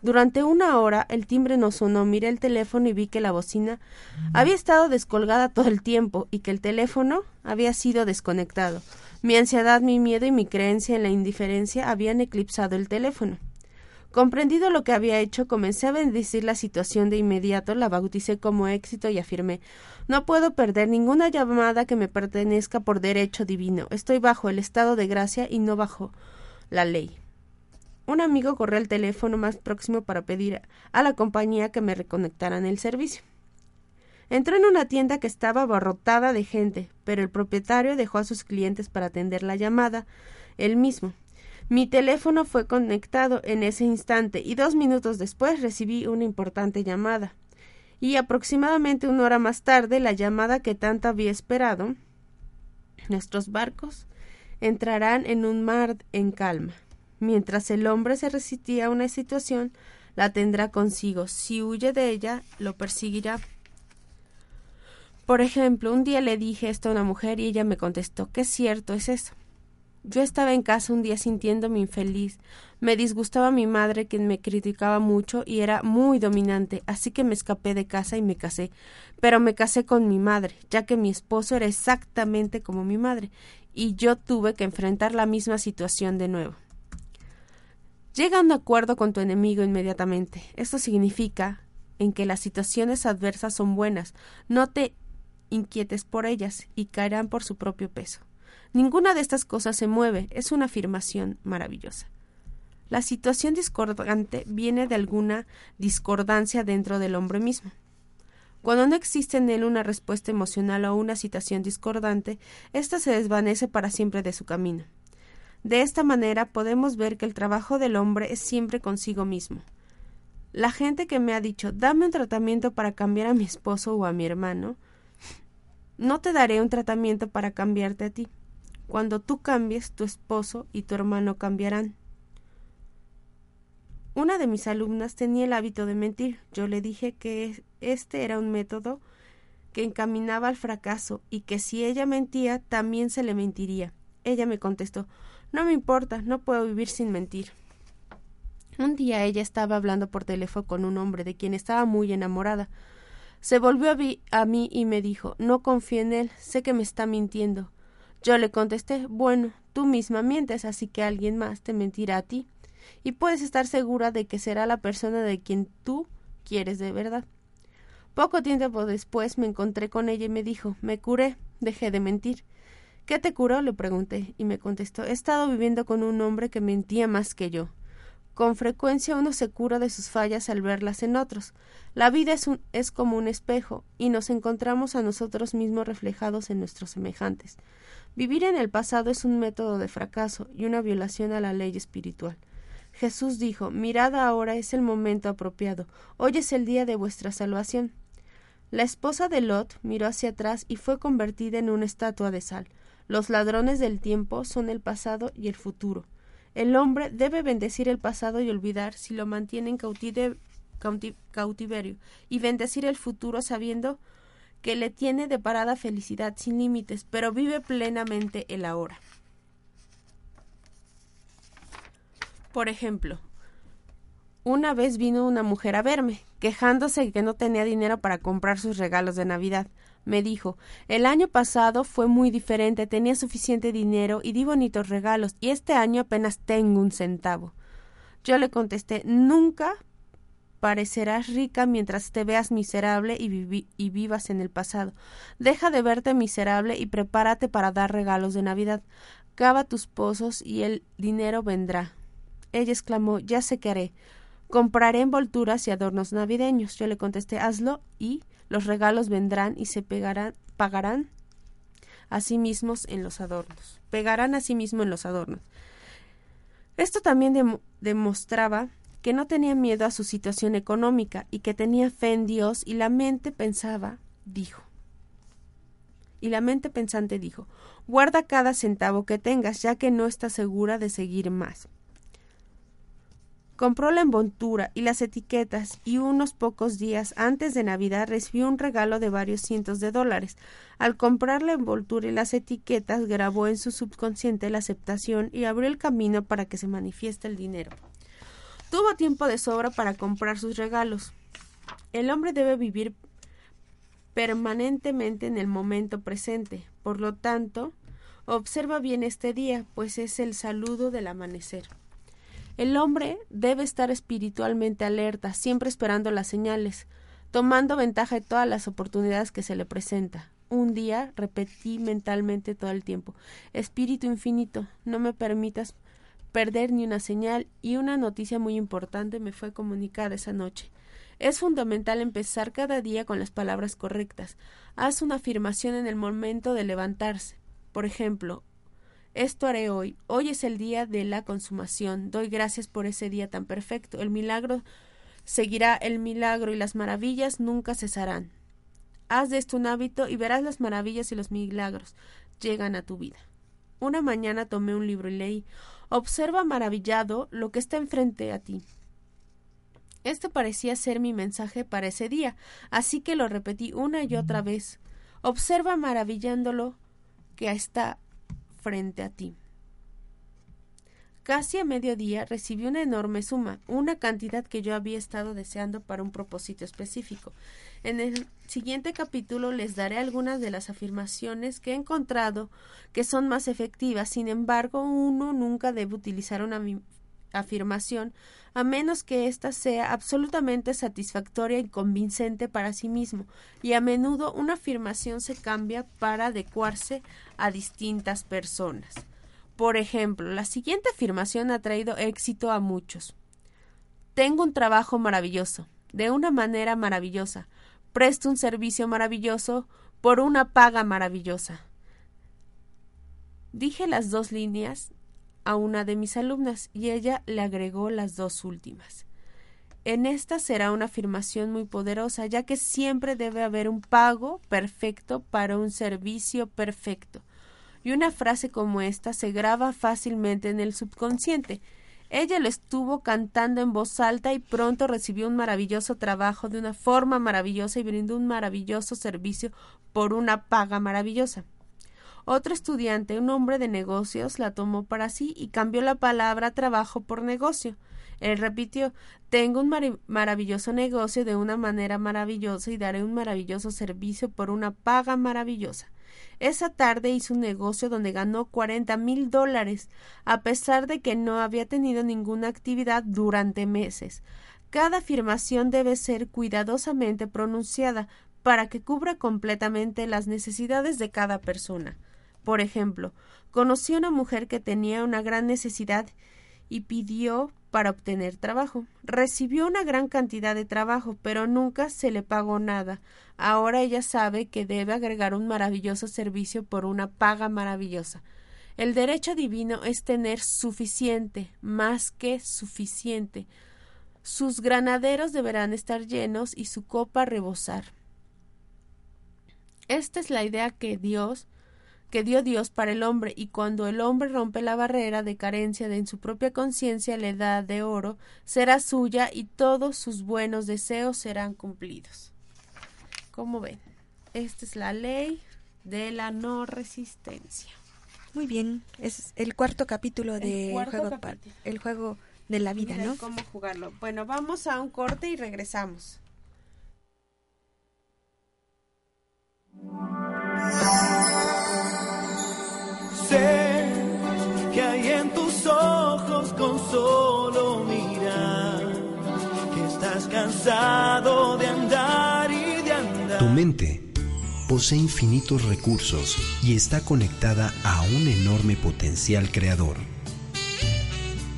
Durante una hora el timbre no sonó, miré el teléfono y vi que la bocina había estado descolgada todo el tiempo y que el teléfono había sido desconectado. Mi ansiedad, mi miedo y mi creencia en la indiferencia habían eclipsado el teléfono. Comprendido lo que había hecho, comencé a bendecir la situación de inmediato, la bauticé como éxito y afirmé No puedo perder ninguna llamada que me pertenezca por derecho divino. Estoy bajo el estado de gracia y no bajo la ley. Un amigo corrió al teléfono más próximo para pedir a la compañía que me reconectaran el servicio. Entró en una tienda que estaba abarrotada de gente, pero el propietario dejó a sus clientes para atender la llamada él mismo. Mi teléfono fue conectado en ese instante y dos minutos después recibí una importante llamada. Y aproximadamente una hora más tarde la llamada que tanto había esperado. Nuestros barcos entrarán en un mar en calma. Mientras el hombre se resistía a una situación, la tendrá consigo. Si huye de ella, lo perseguirá. Por ejemplo, un día le dije esto a una mujer y ella me contestó, ¿qué cierto es eso? Yo estaba en casa un día sintiéndome infeliz. Me disgustaba mi madre, quien me criticaba mucho y era muy dominante, así que me escapé de casa y me casé. Pero me casé con mi madre, ya que mi esposo era exactamente como mi madre, y yo tuve que enfrentar la misma situación de nuevo. Llega a un acuerdo con tu enemigo inmediatamente. Esto significa en que las situaciones adversas son buenas. No te inquietes por ellas y caerán por su propio peso. Ninguna de estas cosas se mueve, es una afirmación maravillosa. La situación discordante viene de alguna discordancia dentro del hombre mismo. Cuando no existe en él una respuesta emocional o una situación discordante, ésta se desvanece para siempre de su camino. De esta manera podemos ver que el trabajo del hombre es siempre consigo mismo. La gente que me ha dicho dame un tratamiento para cambiar a mi esposo o a mi hermano, no te daré un tratamiento para cambiarte a ti. Cuando tú cambies, tu esposo y tu hermano cambiarán. Una de mis alumnas tenía el hábito de mentir. Yo le dije que este era un método que encaminaba al fracaso y que si ella mentía también se le mentiría. Ella me contestó No me importa, no puedo vivir sin mentir. Un día ella estaba hablando por teléfono con un hombre de quien estaba muy enamorada. Se volvió a, mí y me dijo No confío en él, sé que me está mintiendo. Yo le contesté Bueno, tú misma mientes, así que alguien más te mentirá a ti. Y puedes estar segura de que será la persona de quien tú quieres de verdad. Poco tiempo después me encontré con ella y me dijo Me curé, dejé de mentir. ¿Qué te curó? le pregunté, y me contestó He estado viviendo con un hombre que mentía más que yo. Con frecuencia uno se cura de sus fallas al verlas en otros. La vida es, es como un espejo, y nos encontramos a nosotros mismos reflejados en nuestros semejantes. Vivir en el pasado es un método de fracaso y una violación a la ley espiritual. Jesús dijo Mirad ahora es el momento apropiado, hoy es el día de vuestra salvación. La esposa de Lot miró hacia atrás y fue convertida en una estatua de sal. Los ladrones del tiempo son el pasado y el futuro. El hombre debe bendecir el pasado y olvidar si lo mantiene en cautiverio, y bendecir el futuro sabiendo que le tiene deparada felicidad sin límites, pero vive plenamente el ahora. Por ejemplo, una vez vino una mujer a verme, quejándose que no tenía dinero para comprar sus regalos de Navidad. Me dijo, el año pasado fue muy diferente, tenía suficiente dinero y di bonitos regalos, y este año apenas tengo un centavo. Yo le contesté, nunca parecerás rica mientras te veas miserable y, y vivas en el pasado. Deja de verte miserable y prepárate para dar regalos de Navidad. Cava tus pozos y el dinero vendrá. Ella exclamó, ya sé qué haré. Compraré envolturas y adornos navideños. Yo le contesté, hazlo y los regalos vendrán y se pegarán, pagarán a sí mismos en los adornos. Pegarán a sí en los adornos. Esto también demo- demostraba que no tenía miedo a su situación económica y que tenía fe en Dios y la mente pensaba, dijo. Y la mente pensante dijo, guarda cada centavo que tengas, ya que no estás segura de seguir más. Compró la envoltura y las etiquetas y unos pocos días antes de Navidad recibió un regalo de varios cientos de dólares. Al comprar la envoltura y las etiquetas grabó en su subconsciente la aceptación y abrió el camino para que se manifieste el dinero. Tuvo tiempo de sobra para comprar sus regalos. El hombre debe vivir permanentemente en el momento presente. Por lo tanto, observa bien este día, pues es el saludo del amanecer. El hombre debe estar espiritualmente alerta, siempre esperando las señales, tomando ventaja de todas las oportunidades que se le presenta. Un día repetí mentalmente todo el tiempo Espíritu infinito, no me permitas perder ni una señal y una noticia muy importante me fue comunicada esa noche. Es fundamental empezar cada día con las palabras correctas. Haz una afirmación en el momento de levantarse. Por ejemplo, esto haré hoy. Hoy es el día de la consumación. Doy gracias por ese día tan perfecto. El milagro seguirá el milagro y las maravillas nunca cesarán. Haz de esto un hábito y verás las maravillas y los milagros llegan a tu vida. Una mañana tomé un libro y leí Observa maravillado lo que está enfrente a ti. Este parecía ser mi mensaje para ese día, así que lo repetí una y otra vez. Observa maravillándolo que está frente a ti. Casi a mediodía recibí una enorme suma, una cantidad que yo había estado deseando para un propósito específico. En el siguiente capítulo les daré algunas de las afirmaciones que he encontrado que son más efectivas. Sin embargo, uno nunca debe utilizar una afirmación a menos que ésta sea absolutamente satisfactoria y convincente para sí mismo, y a menudo una afirmación se cambia para adecuarse a distintas personas. Por ejemplo, la siguiente afirmación ha traído éxito a muchos. Tengo un trabajo maravilloso, de una manera maravillosa. Presto un servicio maravilloso por una paga maravillosa. Dije las dos líneas a una de mis alumnas y ella le agregó las dos últimas. En esta será una afirmación muy poderosa, ya que siempre debe haber un pago perfecto para un servicio perfecto. Y una frase como esta se graba fácilmente en el subconsciente. Ella lo estuvo cantando en voz alta y pronto recibió un maravilloso trabajo de una forma maravillosa y brindó un maravilloso servicio por una paga maravillosa. Otro estudiante, un hombre de negocios, la tomó para sí y cambió la palabra trabajo por negocio. Él repitió Tengo un maravilloso negocio de una manera maravillosa y daré un maravilloso servicio por una paga maravillosa. Esa tarde hizo un negocio donde ganó cuarenta mil dólares, a pesar de que no había tenido ninguna actividad durante meses. Cada afirmación debe ser cuidadosamente pronunciada para que cubra completamente las necesidades de cada persona. Por ejemplo, conocí a una mujer que tenía una gran necesidad y pidió para obtener trabajo. Recibió una gran cantidad de trabajo, pero nunca se le pagó nada. Ahora ella sabe que debe agregar un maravilloso servicio por una paga maravillosa. El derecho divino es tener suficiente, más que suficiente. Sus granaderos deberán estar llenos y su copa rebosar. Esta es la idea que Dios que dio Dios para el hombre, y cuando el hombre rompe la barrera de carencia de en su propia conciencia, la edad de oro será suya y todos sus buenos deseos serán cumplidos. ¿Cómo ven? Esta es la ley de la no resistencia. Muy bien, es el cuarto capítulo de cuarto juego capítulo. el juego de la vida, Mira ¿no? ¿Cómo jugarlo? Bueno, vamos a un corte y regresamos. Sé que hay en tus ojos con solo mirar que estás cansado de andar y de andar. Tu mente posee infinitos recursos y está conectada a un enorme potencial creador.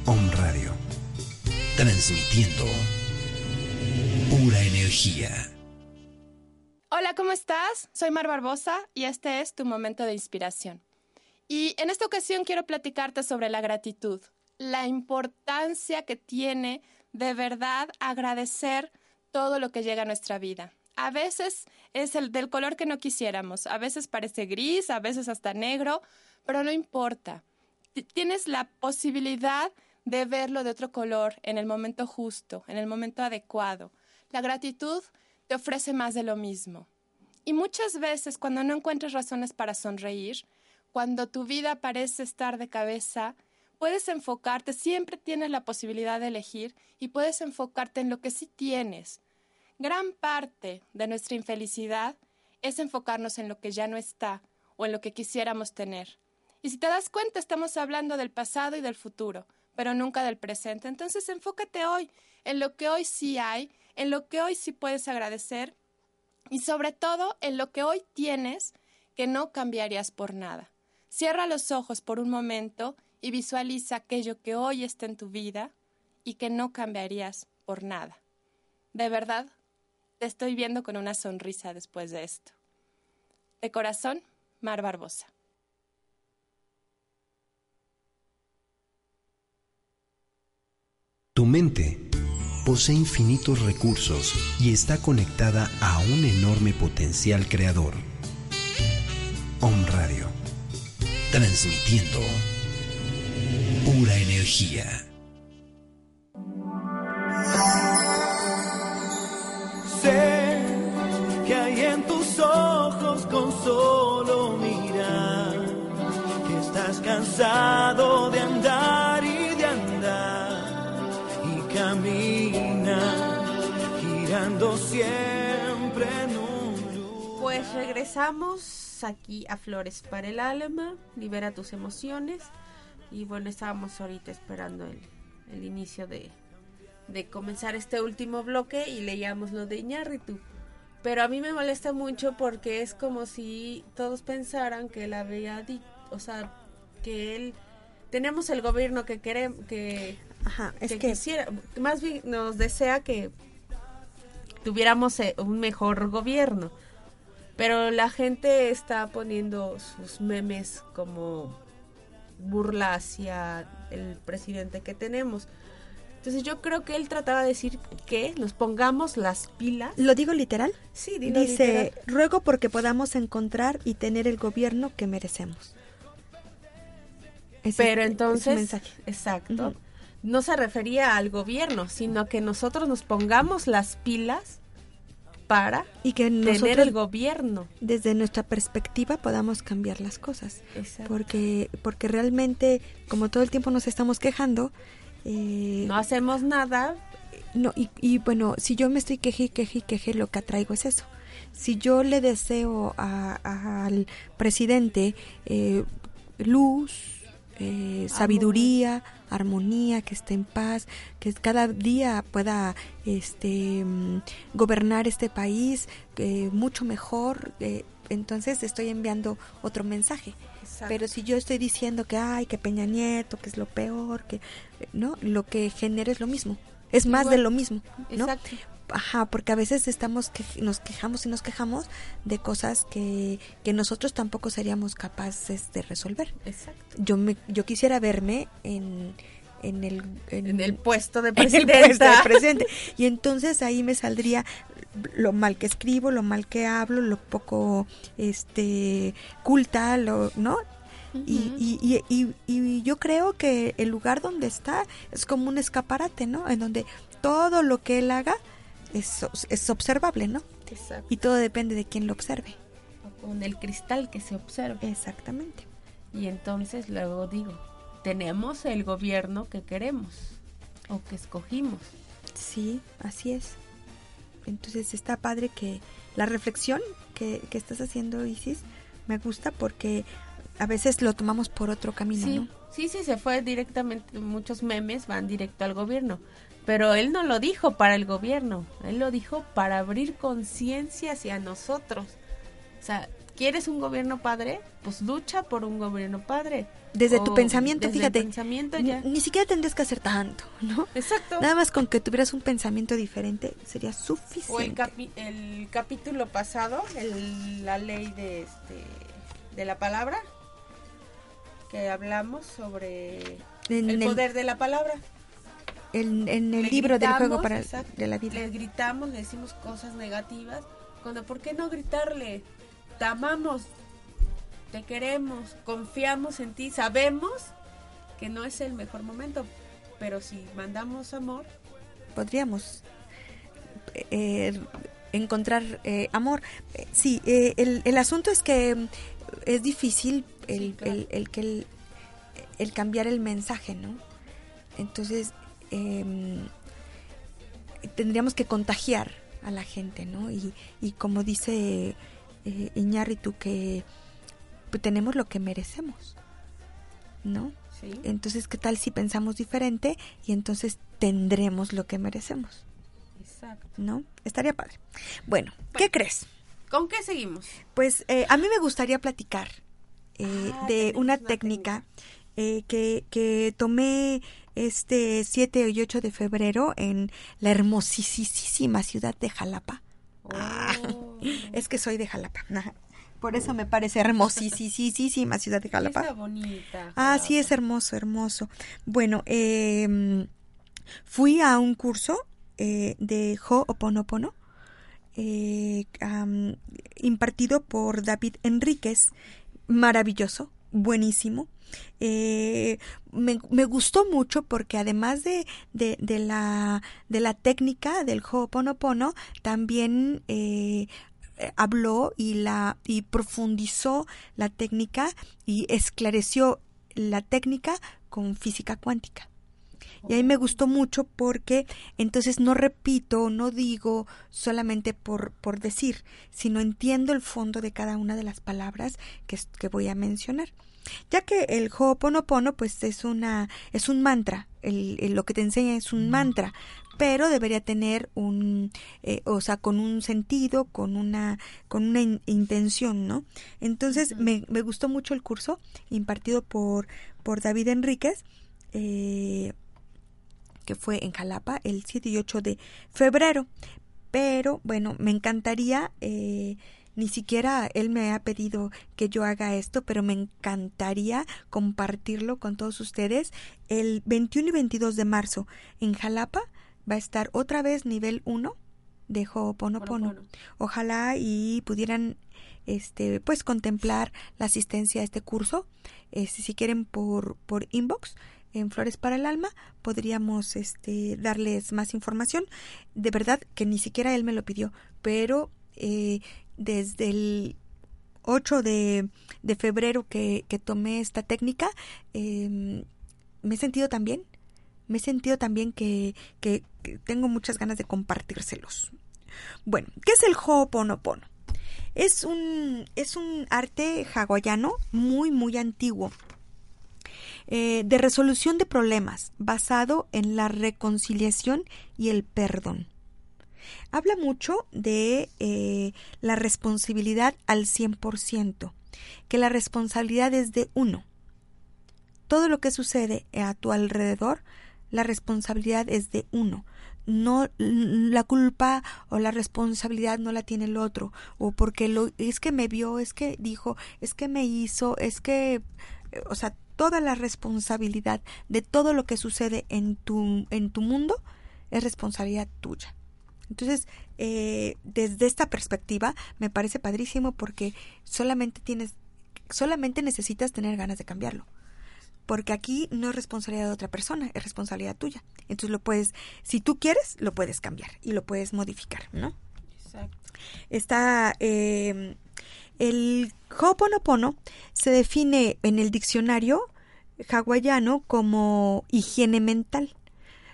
Om Radio. Transmitiendo pura energía. Hola, ¿cómo estás? Soy Mar Barbosa y este es tu momento de inspiración. Y en esta ocasión quiero platicarte sobre la gratitud, la importancia que tiene de verdad agradecer todo lo que llega a nuestra vida. A veces es el del color que no quisiéramos, a veces parece gris, a veces hasta negro, pero no importa. Tienes la posibilidad de verlo de otro color en el momento justo, en el momento adecuado. La gratitud te ofrece más de lo mismo. Y muchas veces cuando no encuentras razones para sonreír, cuando tu vida parece estar de cabeza, puedes enfocarte, siempre tienes la posibilidad de elegir y puedes enfocarte en lo que sí tienes. Gran parte de nuestra infelicidad es enfocarnos en lo que ya no está o en lo que quisiéramos tener. Y si te das cuenta, estamos hablando del pasado y del futuro, pero nunca del presente. Entonces enfócate hoy, en lo que hoy sí hay, en lo que hoy sí puedes agradecer y sobre todo en lo que hoy tienes que no cambiarías por nada. Cierra los ojos por un momento y visualiza aquello que hoy está en tu vida y que no cambiarías por nada. De verdad, te estoy viendo con una sonrisa después de esto. De corazón, Mar Barbosa. Tu mente posee infinitos recursos y está conectada a un enorme potencial creador. Om Radio. Transmitiendo pura energía. Sé que hay en tus ojos con solo mirar que estás cansado de andar y de andar y camina girando siempre en un Pues regresamos aquí a Flores para el Alma, libera tus emociones. Y bueno, estábamos ahorita esperando el, el inicio de, de comenzar este último bloque y leíamos lo de Iñárritu. Pero a mí me molesta mucho porque es como si todos pensaran que él había dicho, o sea, que él tenemos el gobierno que queremos, que, Ajá, es que que- quisiera, más bien nos desea que tuviéramos eh, un mejor gobierno. Pero la gente está poniendo sus memes como burla hacia el presidente que tenemos. Entonces yo creo que él trataba de decir que nos pongamos las pilas. ¿Lo digo literal? Sí, Dice, literal. ruego porque podamos encontrar y tener el gobierno que merecemos. Pero entonces, mensaje. exacto, no se refería al gobierno, sino que nosotros nos pongamos las pilas para y que tener el gobierno. Desde nuestra perspectiva podamos cambiar las cosas. Porque, porque realmente, como todo el tiempo nos estamos quejando, eh, no hacemos nada. No, y, y bueno, si yo me estoy queje, queje, queje, lo que atraigo es eso. Si yo le deseo al presidente eh, luz, eh, sabiduría, armonía, que esté en paz, que cada día pueda este mm, gobernar este país eh, mucho mejor. Eh, entonces estoy enviando otro mensaje. Pero si yo estoy diciendo que ay, que Peña Nieto, que es lo peor, que no, lo que genera es lo mismo. Es más de lo mismo, ¿no? Exacto ajá, porque a veces estamos que nos quejamos y nos quejamos de cosas que, que nosotros tampoco seríamos capaces de resolver. Exacto. Yo me yo quisiera verme en en el en, el puesto de presidente. presidente. Y entonces ahí me saldría lo mal que escribo, lo mal que hablo, lo poco este culta, lo, ¿no? y, y, y, y, yo creo que el lugar donde está es como un escaparate, ¿no? En donde todo lo que él haga es, es observable, ¿no? Exacto. Y todo depende de quién lo observe. con el cristal que se observe. Exactamente. Y entonces luego digo, tenemos el gobierno que queremos o que escogimos. Sí, así es. Entonces está padre que la reflexión que, que estás haciendo, Isis, me gusta porque a veces lo tomamos por otro camino, sí, ¿no? Sí, sí, se fue directamente, muchos memes van directo al gobierno. Pero él no lo dijo para el gobierno, él lo dijo para abrir conciencia hacia nosotros. O sea, ¿quieres un gobierno padre? Pues lucha por un gobierno padre. Desde tu pensamiento, desde fíjate. El pensamiento ya. Ni, siquiera tendrías que hacer tanto, ¿no? Exacto. Nada más con que tuvieras un pensamiento diferente sería suficiente. O el, el capítulo pasado, el, la ley de, este, de la palabra, que hablamos sobre el poder de la palabra en, el libro del juego para de la vida. Le gritamos, le decimos cosas negativas, cuando ¿por qué no gritarle? Te amamos, te queremos, confiamos en ti, sabemos que no es el mejor momento, pero si mandamos amor, podríamos eh, encontrar eh, amor. Eh, sí, el, el, asunto es que es difícil el, el, el, el, el cambiar el mensaje, ¿no? Entonces, Em, tendríamos que contagiar a la gente, ¿no? Y, y como dice eh, Iñárritu, que pues, tenemos lo que merecemos, ¿no? Entonces, ¿qué tal si pensamos diferente y entonces tendremos lo que merecemos? Exacto. ¿No? Estaría padre. Bueno, ¿qué crees? ¿Con qué seguimos? Pues eh, a mí me gustaría platicar eh, ah, de una, técnica, eh, que, que tomé este 7 y 8 de febrero en la hermosísima ciudad de Jalapa. Ah, oh. es que soy de Jalapa. Por eso me parece hermosísima ciudad de Jalapa. Es bonita. Ah, sí, es hermoso, hermoso. Bueno, eh, fui a un curso eh, de Ho'oponopono eh, impartido por David Enríquez. Maravilloso, buenísimo. Eh, me, me, gustó mucho porque además de, de, de, la, de la técnica del Ho'oponopono, también eh, habló y, la, y profundizó la técnica y esclareció la técnica con física cuántica. Y ahí me gustó mucho porque entonces no repito, no digo solamente por, por decir, sino entiendo el fondo de cada una de las palabras que, que voy a mencionar ya que el Ho'oponopono pues es una es un mantra, el, lo que te enseña es un mantra, pero debería tener un eh, o sea con un sentido, con una con una intención, ¿no? Entonces me, me, gustó mucho el curso impartido por por David Enríquez. Eh, que fue en Jalapa el 7 y 8 de febrero. Pero bueno, me encantaría eh, ni siquiera él me ha pedido que yo haga esto, pero me encantaría compartirlo con todos ustedes. El 21 y 22 de marzo en Jalapa va a estar otra vez nivel 1 de Ho'oponopono. Ojalá y pudieran este pues contemplar la asistencia a este curso. Este, si quieren por por inbox en Flores para el Alma podríamos este, darles más información. De verdad que ni siquiera él me lo pidió, pero eh, desde el 8 de, de febrero que, que, tomé esta técnica, eh, me he sentido también, me he sentido también que, que, que, tengo muchas ganas de compartírselos. Bueno, ¿qué es el Ho'oponopono? Es un, es un arte hawaiano muy, muy antiguo. Eh, de resolución de problemas basado en la reconciliación y el perdón. Habla mucho de eh, la responsabilidad al 100%, que la responsabilidad es de uno. Todo lo que sucede a tu alrededor, la responsabilidad es de uno. No la culpa o la responsabilidad no la tiene el otro o porque lo es que me vio, es que dijo, es que me hizo, es que o sea, toda la responsabilidad de todo lo que sucede en tu, en tu mundo es responsabilidad tuya. Entonces, eh, desde esta perspectiva, me parece padrísimo porque solamente tienes, solamente necesitas tener ganas de cambiarlo. Porque aquí no es responsabilidad de otra persona, es responsabilidad tuya. Entonces lo puedes, si tú quieres, lo puedes cambiar y lo puedes modificar, ¿no? Exacto. Está eh, el Ho'oponopono se define en el diccionario hawaiano como higiene mental.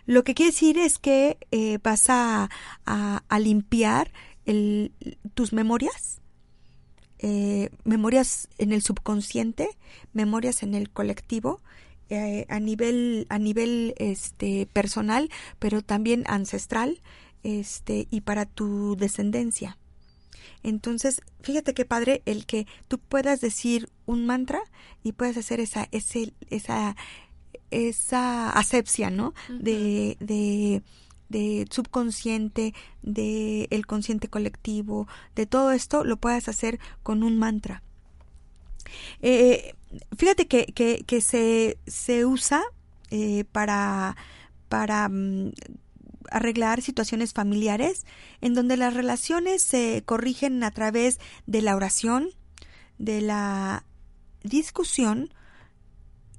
Lo que quiere decir es que eh, vas a, limpiar tus memorias, eh, memorias en el subconsciente, memorias en el colectivo, eh, a nivel, a nivel este, personal, pero también ancestral este, y para tu descendencia. Entonces, fíjate qué padre el que tú puedas decir un mantra y puedas hacer esa, ese, esa, esa asepsia, ¿no? Uh -huh. de, de, de, subconsciente, de el consciente colectivo, de todo esto lo puedas hacer con un mantra. Eh, fíjate que, que, que se, se usa eh, para, para mm, arreglar situaciones familiares en donde las relaciones se corrigen a través de la oración, de la discusión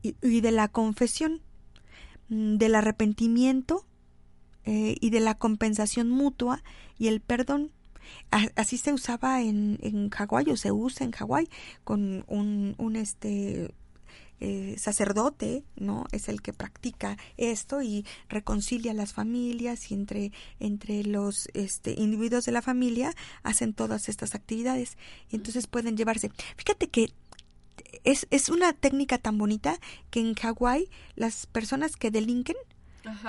y, de la confesión, mm, del arrepentimiento eh, y de la compensación mutua y el perdón. Así se usaba en, en Hawái o se usa en Hawái con un, un este eh, sacerdote, ¿no? Es el que practica esto y reconcilia a las familias y entre, entre los este, individuos de la familia hacen todas estas actividades y entonces pueden llevarse. Fíjate que es, es una técnica tan bonita que en Hawái las personas que delinquen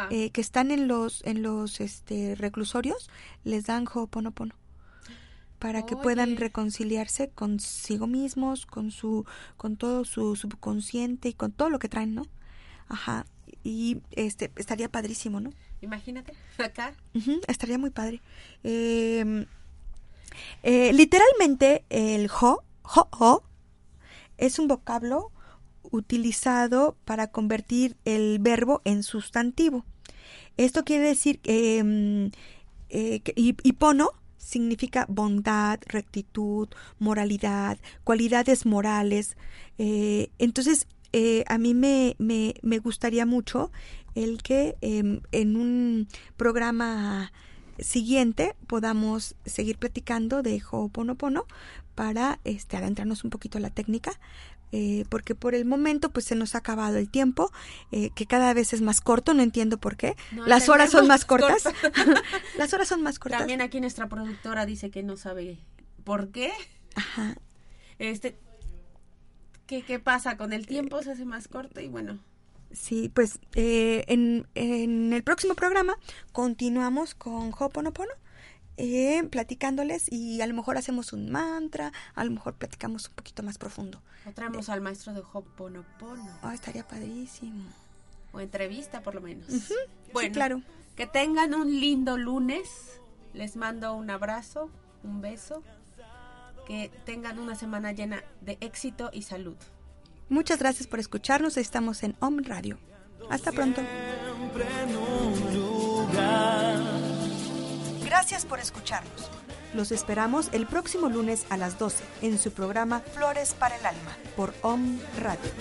eh, que están en los en los este reclusorios les dan ho'oponopono para que Oye. puedan reconciliarse consigo mismos, con su, con todo su subconsciente y con todo lo que traen, ¿no? Ajá. Y este estaría padrísimo, ¿no? Imagínate, acá. Uh -huh, estaría muy padre. Eh, eh, literalmente el ho, ho, ho, es un vocablo utilizado para convertir el verbo en sustantivo. Esto quiere decir eh, que hipono significa bondad, rectitud, moralidad, cualidades morales. Eh, entonces, eh, a mí me, me, me, gustaría mucho el que eh, en un programa siguiente podamos seguir platicando de Ho'oponopono para este, adentrarnos un poquito a la técnica, eh, porque por el momento pues se nos ha acabado el tiempo, eh, que cada vez es más corto, no entiendo por qué. No, Las horas son más cortas. Las horas son más cortas. También aquí nuestra productora dice que no sabe por qué. Ajá. Este, ¿qué, qué pasa? Con el tiempo se hace más corto y bueno. Sí, pues eh, en, en el próximo programa continuamos con Hoponopono eh, platicándoles y a lo mejor hacemos un mantra, a lo mejor platicamos un poquito más profundo. O traemos eh, al maestro de Hoponopono. Oh, estaría padrísimo. O entrevista por lo menos. Uh -huh. Bueno, sí, claro. Que tengan un lindo lunes. Les mando un abrazo, un beso. Que tengan una semana llena de éxito y salud. Muchas gracias por escucharnos. Estamos en Om Radio. Hasta pronto. Gracias por escucharnos. Los esperamos el próximo lunes a las 12 en su programa Flores para el Alma por Om Radio.